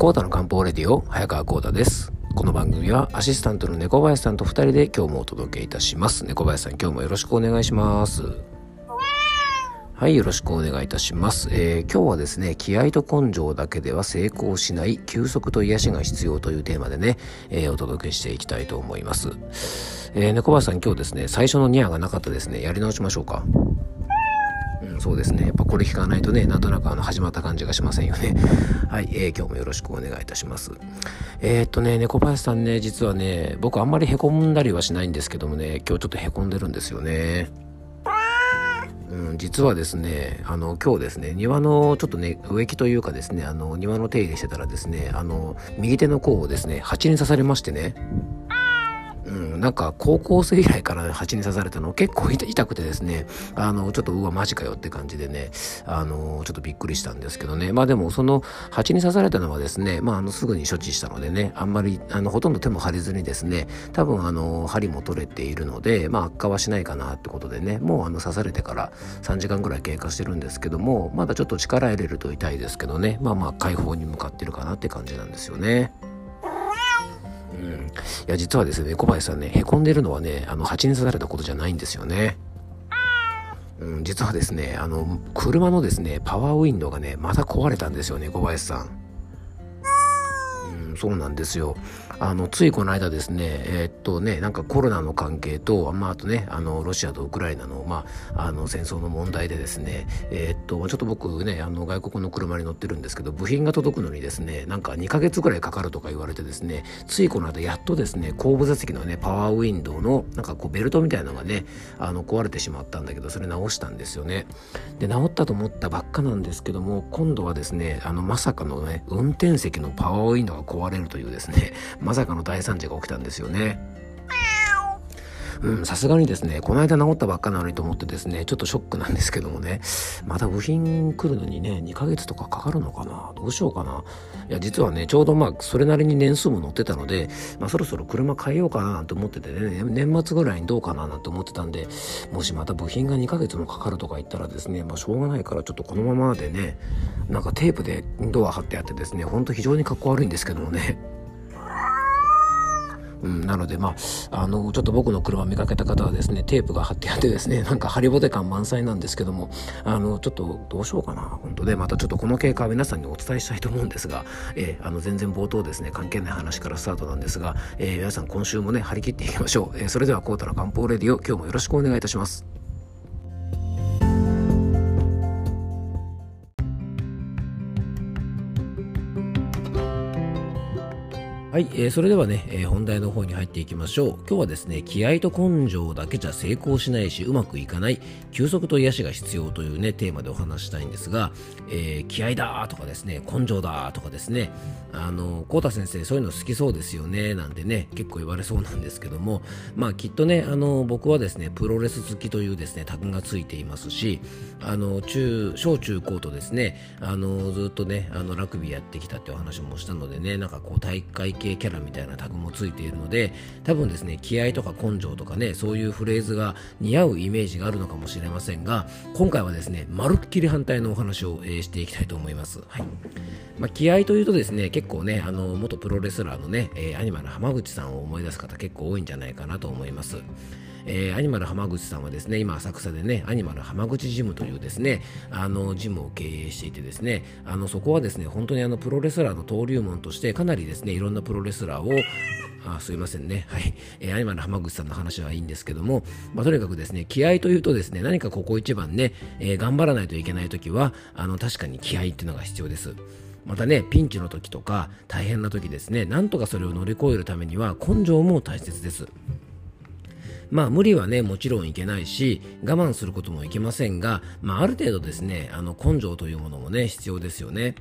コータの漢方レディオ早川コータです。この番組はアシスタントの猫林さんと二人で今日もお届けいたします。猫林さん今日もよろしくお願いします。はいよろしくお願いいたします、えー、今日はですね気合と根性だけでは成功しない休息と癒しが必要というテーマでね、えー、お届けしていきたいと思います、えー、猫林さん今日ですね最初のニアがなかったですね。やり直しましょうか。うん、そうですね。やっぱこれ聞かないとね、なんとなくあの始まった感じがしませんよね。はい、えー、今日もよろしくお願いいたします。えー、っとね、猫林さんね、実はね、僕あんまり凹んだりはしないんですけどもね、今日ちょっと凹んでるんですよね。うん、実はですね、あの、今日ですね、庭のちょっとね、植木というかですね、あの、庭の手入れしてたらですね、あの、右手の甲をですね、蜂に刺されましてね、なんか高校生以来から蜂に刺されたの結構痛くてですね、あの、ちょっとうわ、マジかよって感じでね、あの、ちょっとびっくりしたんですけどね。まあでもその蜂に刺されたのはですね、まああの、すぐに処置したのでね、あんまり、あの、ほとんど手も張れずにですね、多分あの、針も取れているので、まあ悪化はしないかなってことでね、もうあの、刺されてから3時間ぐらい経過してるんですけども、まだちょっと力入れると痛いですけどね、まあまあ解放に向かってるかなって感じなんですよね。うん。いや、実はですね、小林さんね、凹んでるのはね、あの、蜂に刺されたことじゃないんですよね。うん、実はですね、あの、車のですね、パワーウィンドウがね、また壊れたんですよね、小林さん。うん、そうなんですよ。あの、ついこの間ですね、えー、っとね、なんかコロナの関係と、まあ、あとね、あの、ロシアとウクライナの、まあ、あの、戦争の問題でですね、えー、っと、ちょっと僕ね、あの、外国の車に乗ってるんですけど、部品が届くのにですね、なんか2ヶ月ぐらいかかるとか言われてですね、ついこの間やっとですね、後部座席のね、パワーウィンドウの、なんかこう、ベルトみたいなのがね、あの、壊れてしまったんだけど、それ直したんですよね。で、直ったと思ったばっかなんですけども、今度はですね、あの、まさかのね、運転席のパワーウィンドウが壊れるというですね、ままさかの大惨事が起きたんですよね。うん、さすがにですね、この間治ったばっかなのにと思ってですね、ちょっとショックなんですけどもね、また部品来るのにね、2ヶ月とかかかるのかな？どうしようかな？いや、実はね、ちょうどまあ、それなりに年数も乗ってたので、まあ、そろそろ車変えようかななんて思っててね、年末ぐらいにどうかななんて思ってたんで、もしまた部品が2ヶ月もかかるとか言ったらですね、まあ、しょうがないからちょっとこのままでね、なんかテープでドア貼ってあってですね、ほんと非常にかっこ悪いんですけどもね、うん、なので、まあ、あの、ちょっと僕の車見かけた方はですね、テープが貼ってあってですね、なんかハリボテ感満載なんですけども、あの、ちょっとどうしようかな、本当で、またちょっとこの経過は皆さんにお伝えしたいと思うんですが、えー、あの、全然冒頭ですね、関係ない話からスタートなんですが、えー、皆さん今週もね、張り切っていきましょう。えー、それでは、コータの漢方レディオ、今日もよろしくお願いいたします。はい、えー、それではね、えー、本題の方に入っていきましょう。今日はですね、気合と根性だけじゃ成功しないし、うまくいかない、休息と癒しが必要というね、テーマでお話したいんですが、えー、気合だとかですね、根性だとかですね、あの、コータ先生、そういうの好きそうですよね、なんてね、結構言われそうなんですけども、まあきっとね、あの、僕はですね、プロレス好きというですね、タグがついていますし、あの、中、小中高とですね、あの、ずっとね、あの、ラグビーやってきたってお話もしたのでね、なんかこう、大会系キャラみたいなタグもついているので多分ですね気合とか根性とかねそういうフレーズが似合うイメージがあるのかもしれませんが今回はですねまるっきり反対のお話を、えー、していきたいと思います、はい。まあ、気合というとですね結構ねあの元プロレスラーのね、えー、アニマル浜口さんを思い出す方結構多いんじゃないかなと思います。えー、アニマル浜口さんはですね、今浅草でね、アニマル浜口ジムというですね、あの、ジムを経営していてですね、あの、そこはですね、本当にあの、プロレスラーの登竜門として、かなりですね、いろんなプロレスラーを、あすいませんね。はい。えー、アニマル浜口さんの話はいいんですけども、まあ、とにかくですね、気合というとですね、何かここ一番ね、えー、頑張らないといけないときは、あの、確かに気合っていうのが必要です。またね、ピンチの時とか、大変な時ですね、なんとかそれを乗り越えるためには、根性も大切です。まあ無理はね、もちろんいけないし、我慢することもいけませんが、まあある程度ですね、あの根性というものもね、必要ですよね。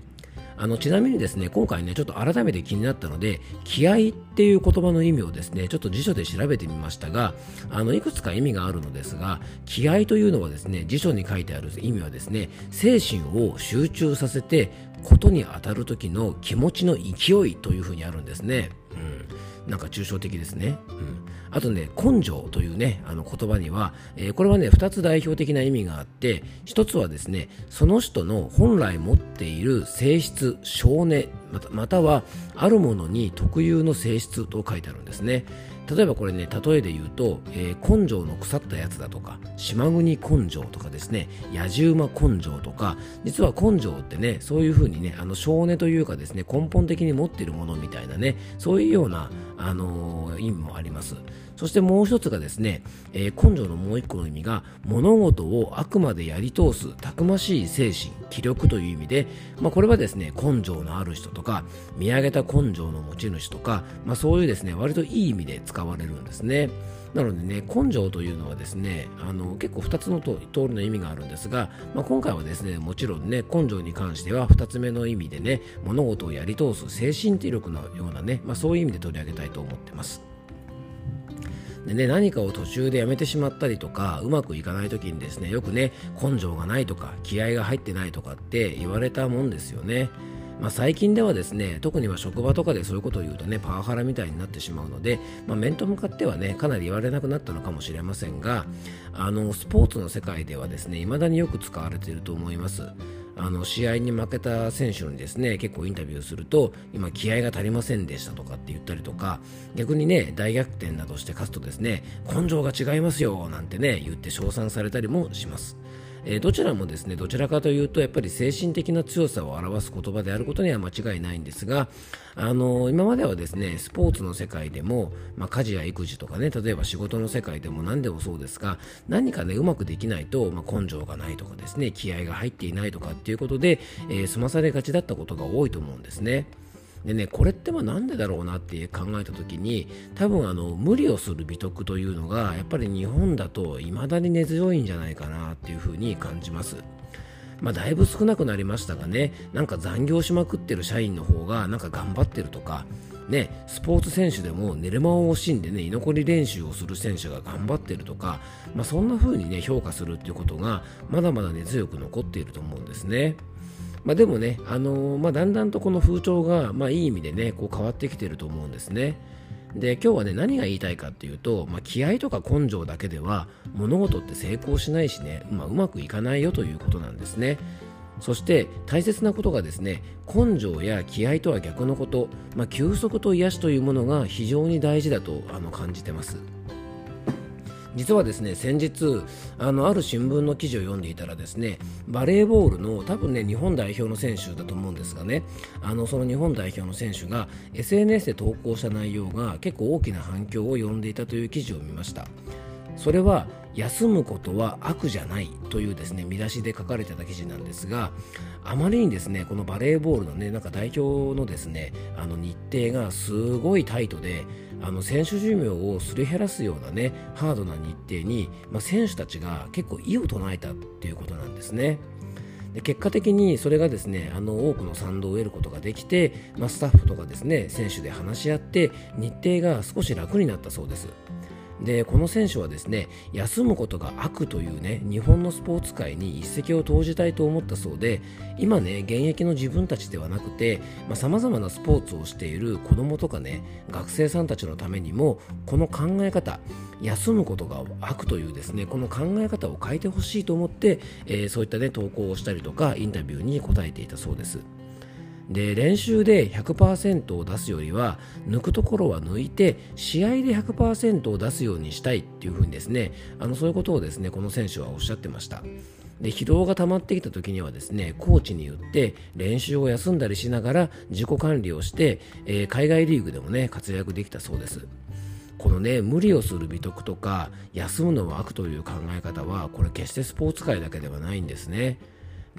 あのちなみにですね今回ねちょっと改めて気になったので気合っていう言葉の意味をですねちょっと辞書で調べてみましたがあのいくつか意味があるのですが気合というのはですね辞書に書いてある意味はですね精神を集中させてことに当たる時の気持ちの勢いというふうにあるんですね。うんなんか抽象的ですね。うん。あとね、根性というね、あの言葉には、えー、これはね、2つ代表的な意味があって、1つはですね、その人の本来持っている性質、性根、またまたは、あるものに特有の性質と書いてあるんですね。例えばこれね、例えで言うと、えー、根性の腐ったやつだとか、島国根性とかですね、野じ馬根性とか、実は根性ってね、そういうふうにね、あの性根というかですね、根本的に持っているものみたいなね、そういうような、あのー、意味もあります。そしてもう一つがですね、えー、根性のもう一個の意味が、物事をあくまでやり通す、たくましい精神、気力という意味で、まあ、これはですね、根性のある人とか、見上げた根性の持ち主とか、まあ、そういうですね、割といい意味で使われるんですね。なのでね、根性というのはですね、あの結構2つの通りの意味があるんですが、まあ、今回はですね、もちろんね、根性に関しては2つ目の意味でね、物事をやり通す精神力のようなね、まあ、そういう意味で取り上げたいと思ってます。でね、何かを途中でやめてしまったりとかうまくいかない時にですねよくね根性がないとか気合が入ってないとかって言われたもんですよね。まあ、最近ではですね特には職場とかでそういうことを言うとねパワハラみたいになってしまうので、まあ、面と向かってはねかなり言われなくなったのかもしれませんがあのスポーツの世界ではですね未だによく使われていると思いますあの試合に負けた選手にですね結構インタビューすると今気合が足りませんでしたとかって言ったりとか逆にね大逆転などして勝つとですね根性が違いますよなんてね言って称賛されたりもします。えー、どちらもですねどちらかというとやっぱり精神的な強さを表す言葉であることには間違いないんですが、あの、今まではですねスポーツの世界でも、まあ、家事や育児とかね例えば仕事の世界でも何でもそうですが何かねうまくできないと、まあ、根性がないとかですね気合が入っていないとかっていうことで、えー、済まされがちだったことが多いと思うんですね。でね、これってまあなんでだろうなって考えた時に多分あの無理をする美徳というのがやっぱり日本だと未だに根強いんじゃないかなっていうふうに感じます。まあ、だいぶ少なくなりましたがね、なんか残業しまくってる社員の方がなんか頑張ってるとか、ね、スポーツ選手でも寝る間を惜しんでね、居残り練習をする選手が頑張ってるとか、まあ、そんな風にね、評価するっていうことがまだまだ根強く残っていると思うんですね。まあ、でもね、あのー、まあ、だんだんとこの風潮が、まあ、いい意味でねこう変わってきてると思うんですね。で今日はね何が言いたいかっていうと、まあ、気合とか根性だけでは物事って成功しないしね、まあ、うまくいかないよということなんですね。そして大切なことがですね根性や気合とは逆のこと、まあ、休息と癒しというものが非常に大事だとあの感じてます。実はですね先日あのある新聞の記事を読んでいたらですねバレーボールの多分ね日本代表の選手だと思うんですがねあのその日本代表の選手が SNS で投稿した内容が結構大きな反響を呼んでいたという記事を見ました。それは休むことは悪じゃないというですね見出しで書かれてた記事なんですがあまりにですねこのバレーボールのねなんか代表のですねあの日程がすごいタイトであの選手寿命をすり減らすようなねハードな日程に、まあ、選手たちが結構異を唱えたっていうことなんですね。で結果的にそれがですねあの多くの賛同を得ることができて、まあ、スタッフとかですね選手で話し合って日程が少し楽になったそうです。でこの選手はですね休むことが悪というね日本のスポーツ界に一石を投じたいと思ったそうで今ね現役の自分たちではなくてさまざ、まなスポーツをしている子供とかね学生さんたちのためにもこの考え方休むことが悪というですねこの考え方を変えてほしいと思って、えー、そういったね投稿をしたりとかインタビューに答えていたそうです。で練習で100%を出すよりは抜くところは抜いて試合で100%を出すようにしたいっていうふうにですねあのそういうことをですねこの選手はおっしゃってました。で疲労が溜まってきた時にはですねコーチに言って練習を休んだりしながら自己管理をして、えー、海外リーグでもね活躍できたそうです。このね無理をする美徳とか休むのは悪という考え方はこれ決してスポーツ界だけではないんですね。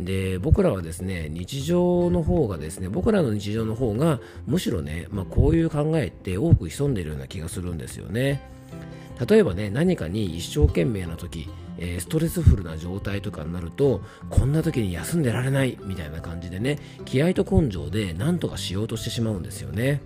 で僕らはですね日常の方がですね僕らの日常の方がむしろね、まあ、こういう考えって多く潜んでいるような気がするんですよね。例えばね何かに一生懸命な時、えー、ストレスフルな状態とかになるとこんな時に休んでられないみたいな感じでね気合と根性で何とかしようとしてしまうんですよね。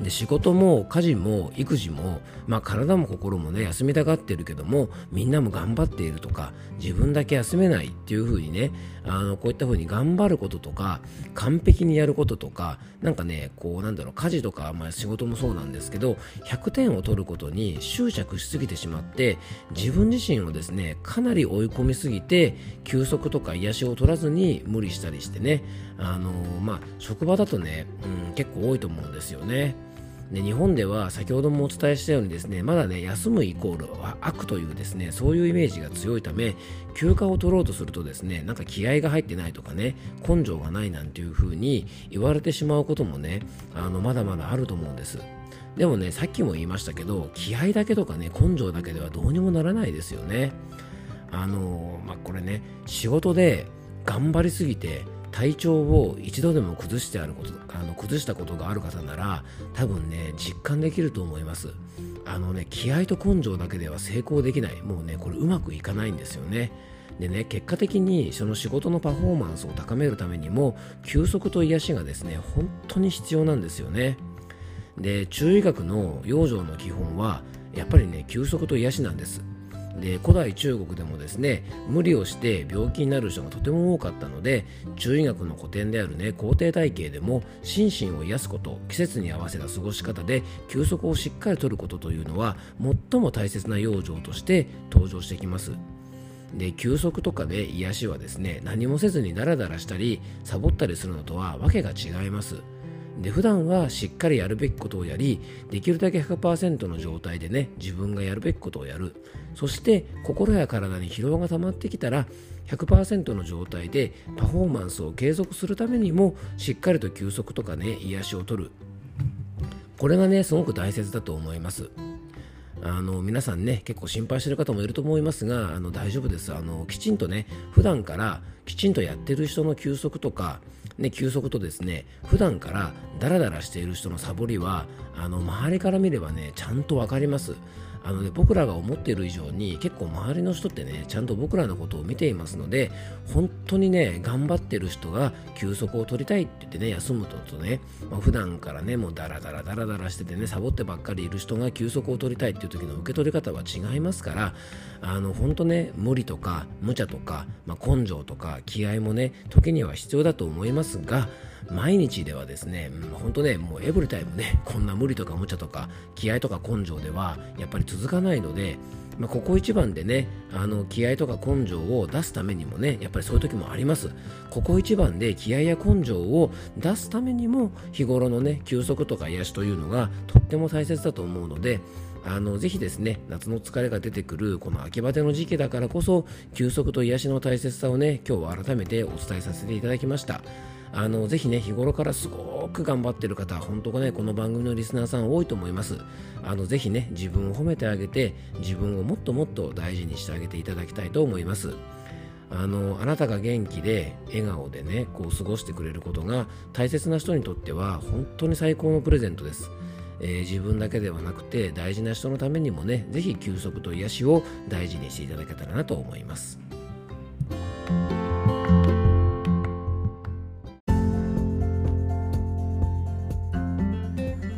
で仕事も家事も育児も、まあ、体も心もね休みたがってるけどもみんなも頑張っているとか自分だけ休めないっていう風にねあのこういった風に頑張ることとか完璧にやることとかなんかねこうなんだろう家事とか、まあ、仕事もそうなんですけど100点を取ることに執着しすぎてしまって自分自身をですねかなり追い込みすぎて休息とか癒しを取らずに無理したりしてねあのまあ職場だとね、うん、結構多いと思うんですよね。で日本では先ほどもお伝えしたようにですねまだね休むイコール悪というですねそういうイメージが強いため休暇を取ろうとするとですねなんか気合が入ってないとかね根性がないなんていう風に言われてしまうこともねあのまだまだあると思うんです。でもねさっきも言いましたけど気合だけとかね根性だけではどうにもならないですよね。あのまあこれね仕事で頑張りすぎて体調を一度でも崩してあることあの崩したことがある方なら多分ね実感できると思います。あのね気合と根性だけでは成功できない。もうねこれうまくいかないんですよね。でね結果的にその仕事のパフォーマンスを高めるためにも休息と癒しがですね本当に必要なんですよね。で中医学の養生の基本はやっぱりね休息と癒しなんです。で古代中国でもですね無理をして病気になる人がとても多かったので中医学の古典であるね皇帝体系でも心身を癒すこと季節に合わせた過ごし方で休息をしっかりとることというのは最も大切な養生として登場してきます。で休息とかで癒しはですね何もせずにダラダラしたりサボったりするのとはわけが違います。で普段はしっかりやるべきことをやりできるだけ100%の状態でね自分がやるべきことをやる。そして心や体に疲労が溜まってきたら100%の状態でパフォーマンスを継続するためにもしっかりと休息とかね癒しをとる。これがねすごく大切だと思います。あの皆さんね結構心配してる方もいると思いますがあの大丈夫です。あのきちんとね普段からきちんとやってる人の休息とかね、休息とですね普段からダラダラしている人のサボりはあの周りから見ればねちゃんと分かります。あのね、僕らが思っている以上に結構周りの人ってねちゃんと僕らのことを見ていますので本当にね頑張ってる人が休息を取りたいって言ってね休むととね、まあ、普段からねもうダラダラダラダラしててねサボってばっかりいる人が休息を取りたいっていう時の受け取り方は違いますからあの本当ね無理とか無茶とか、まあ、根性とか気合もね時には必要だと思いますが毎日ではですね、本当ね、もうエブリタイムね、こんな無理とか無茶とか気合とか根性ではやっぱり続かないので、まあ、ここ一番でね、あの気合とか根性を出すためにもね、やっぱりそういう時もあります。ここ一番で気合や根性を出すためにも、日頃のね、休息とか癒しというのがとっても大切だと思うので、あのぜひですね夏の疲れが出てくるこの秋バテの時期だからこそ休息と癒しの大切さをね今日は改めてお伝えさせていただきました。あのぜひね日頃からすごく頑張ってる方本当ねこの番組のリスナーさん多いと思います。あのぜひね自分を褒めてあげて自分をもっともっと大事にしてあげていただきたいと思います。あのあなたが元気で笑顔でねこう過ごしてくれることが大切な人にとっては本当に最高のプレゼントです、えー、自分だけではなくて大事な人のためにもね是非休息と癒しを大事にしていただけたらなと思います。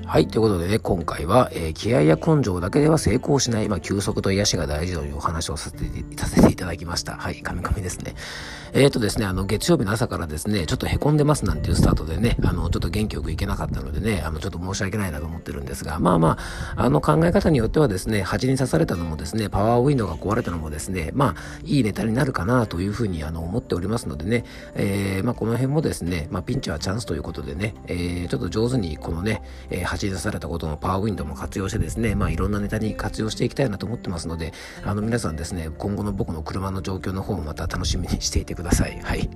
はい。ということでね、今回は、えー、気合や根性だけでは成功しない、まあ、休息と癒しが大事というお話をさせてさせていただきました。はい。神々ですね。えっ、ー、とですね、あの、月曜日の朝からですね、ちょっと凹んでますなんていうスタートでね、あの、ちょっと元気よくいけなかったのでね、あの、ちょっと申し訳ないなと思ってるんですが、まあまあ、あの、考え方によってはですね、蜂に刺されたのもですね、パワーウィンドウが壊れたのもですね、まあ、いいネタになるかなというふうに、あの、思っておりますのでね、えー、まあ、この辺もですね、まあ、ピンチはチャンスということでね、えー、ちょっと上手にこのね、えー、蜂に刺されたことのパワーウィンドウも活用してですね、まあいろんなネタに活用していきたいなと思ってますので、あの皆さんですね、今後の僕の車の状況の方もまた楽しみにしていてください。はい。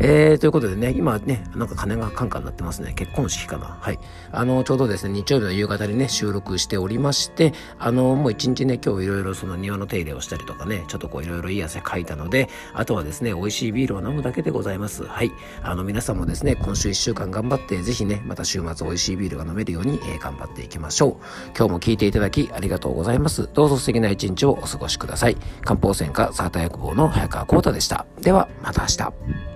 えー、ということでね、今ね、なんか金がカンカンになってますね。結婚式かな。はい。あの、ちょうどですね、日曜日の夕方にね、収録しておりまして、あの、もう一日ね、今日いろいろその庭の手入れをしたりとかね、ちょっとこういろいろいい汗かいたので、あとはですね、美味しいビールを飲むだけでございます。はい。あの、皆さんもですね、今週一週間頑張って、ぜひね、また週末美味しいビールが飲めるように、えー、頑張っていきましょう。今日も聞いていただきありがとうございます。どうぞ素敵な一日をお過ごしください。漢方専科サータ薬房の早川幸太でした。では、また明日。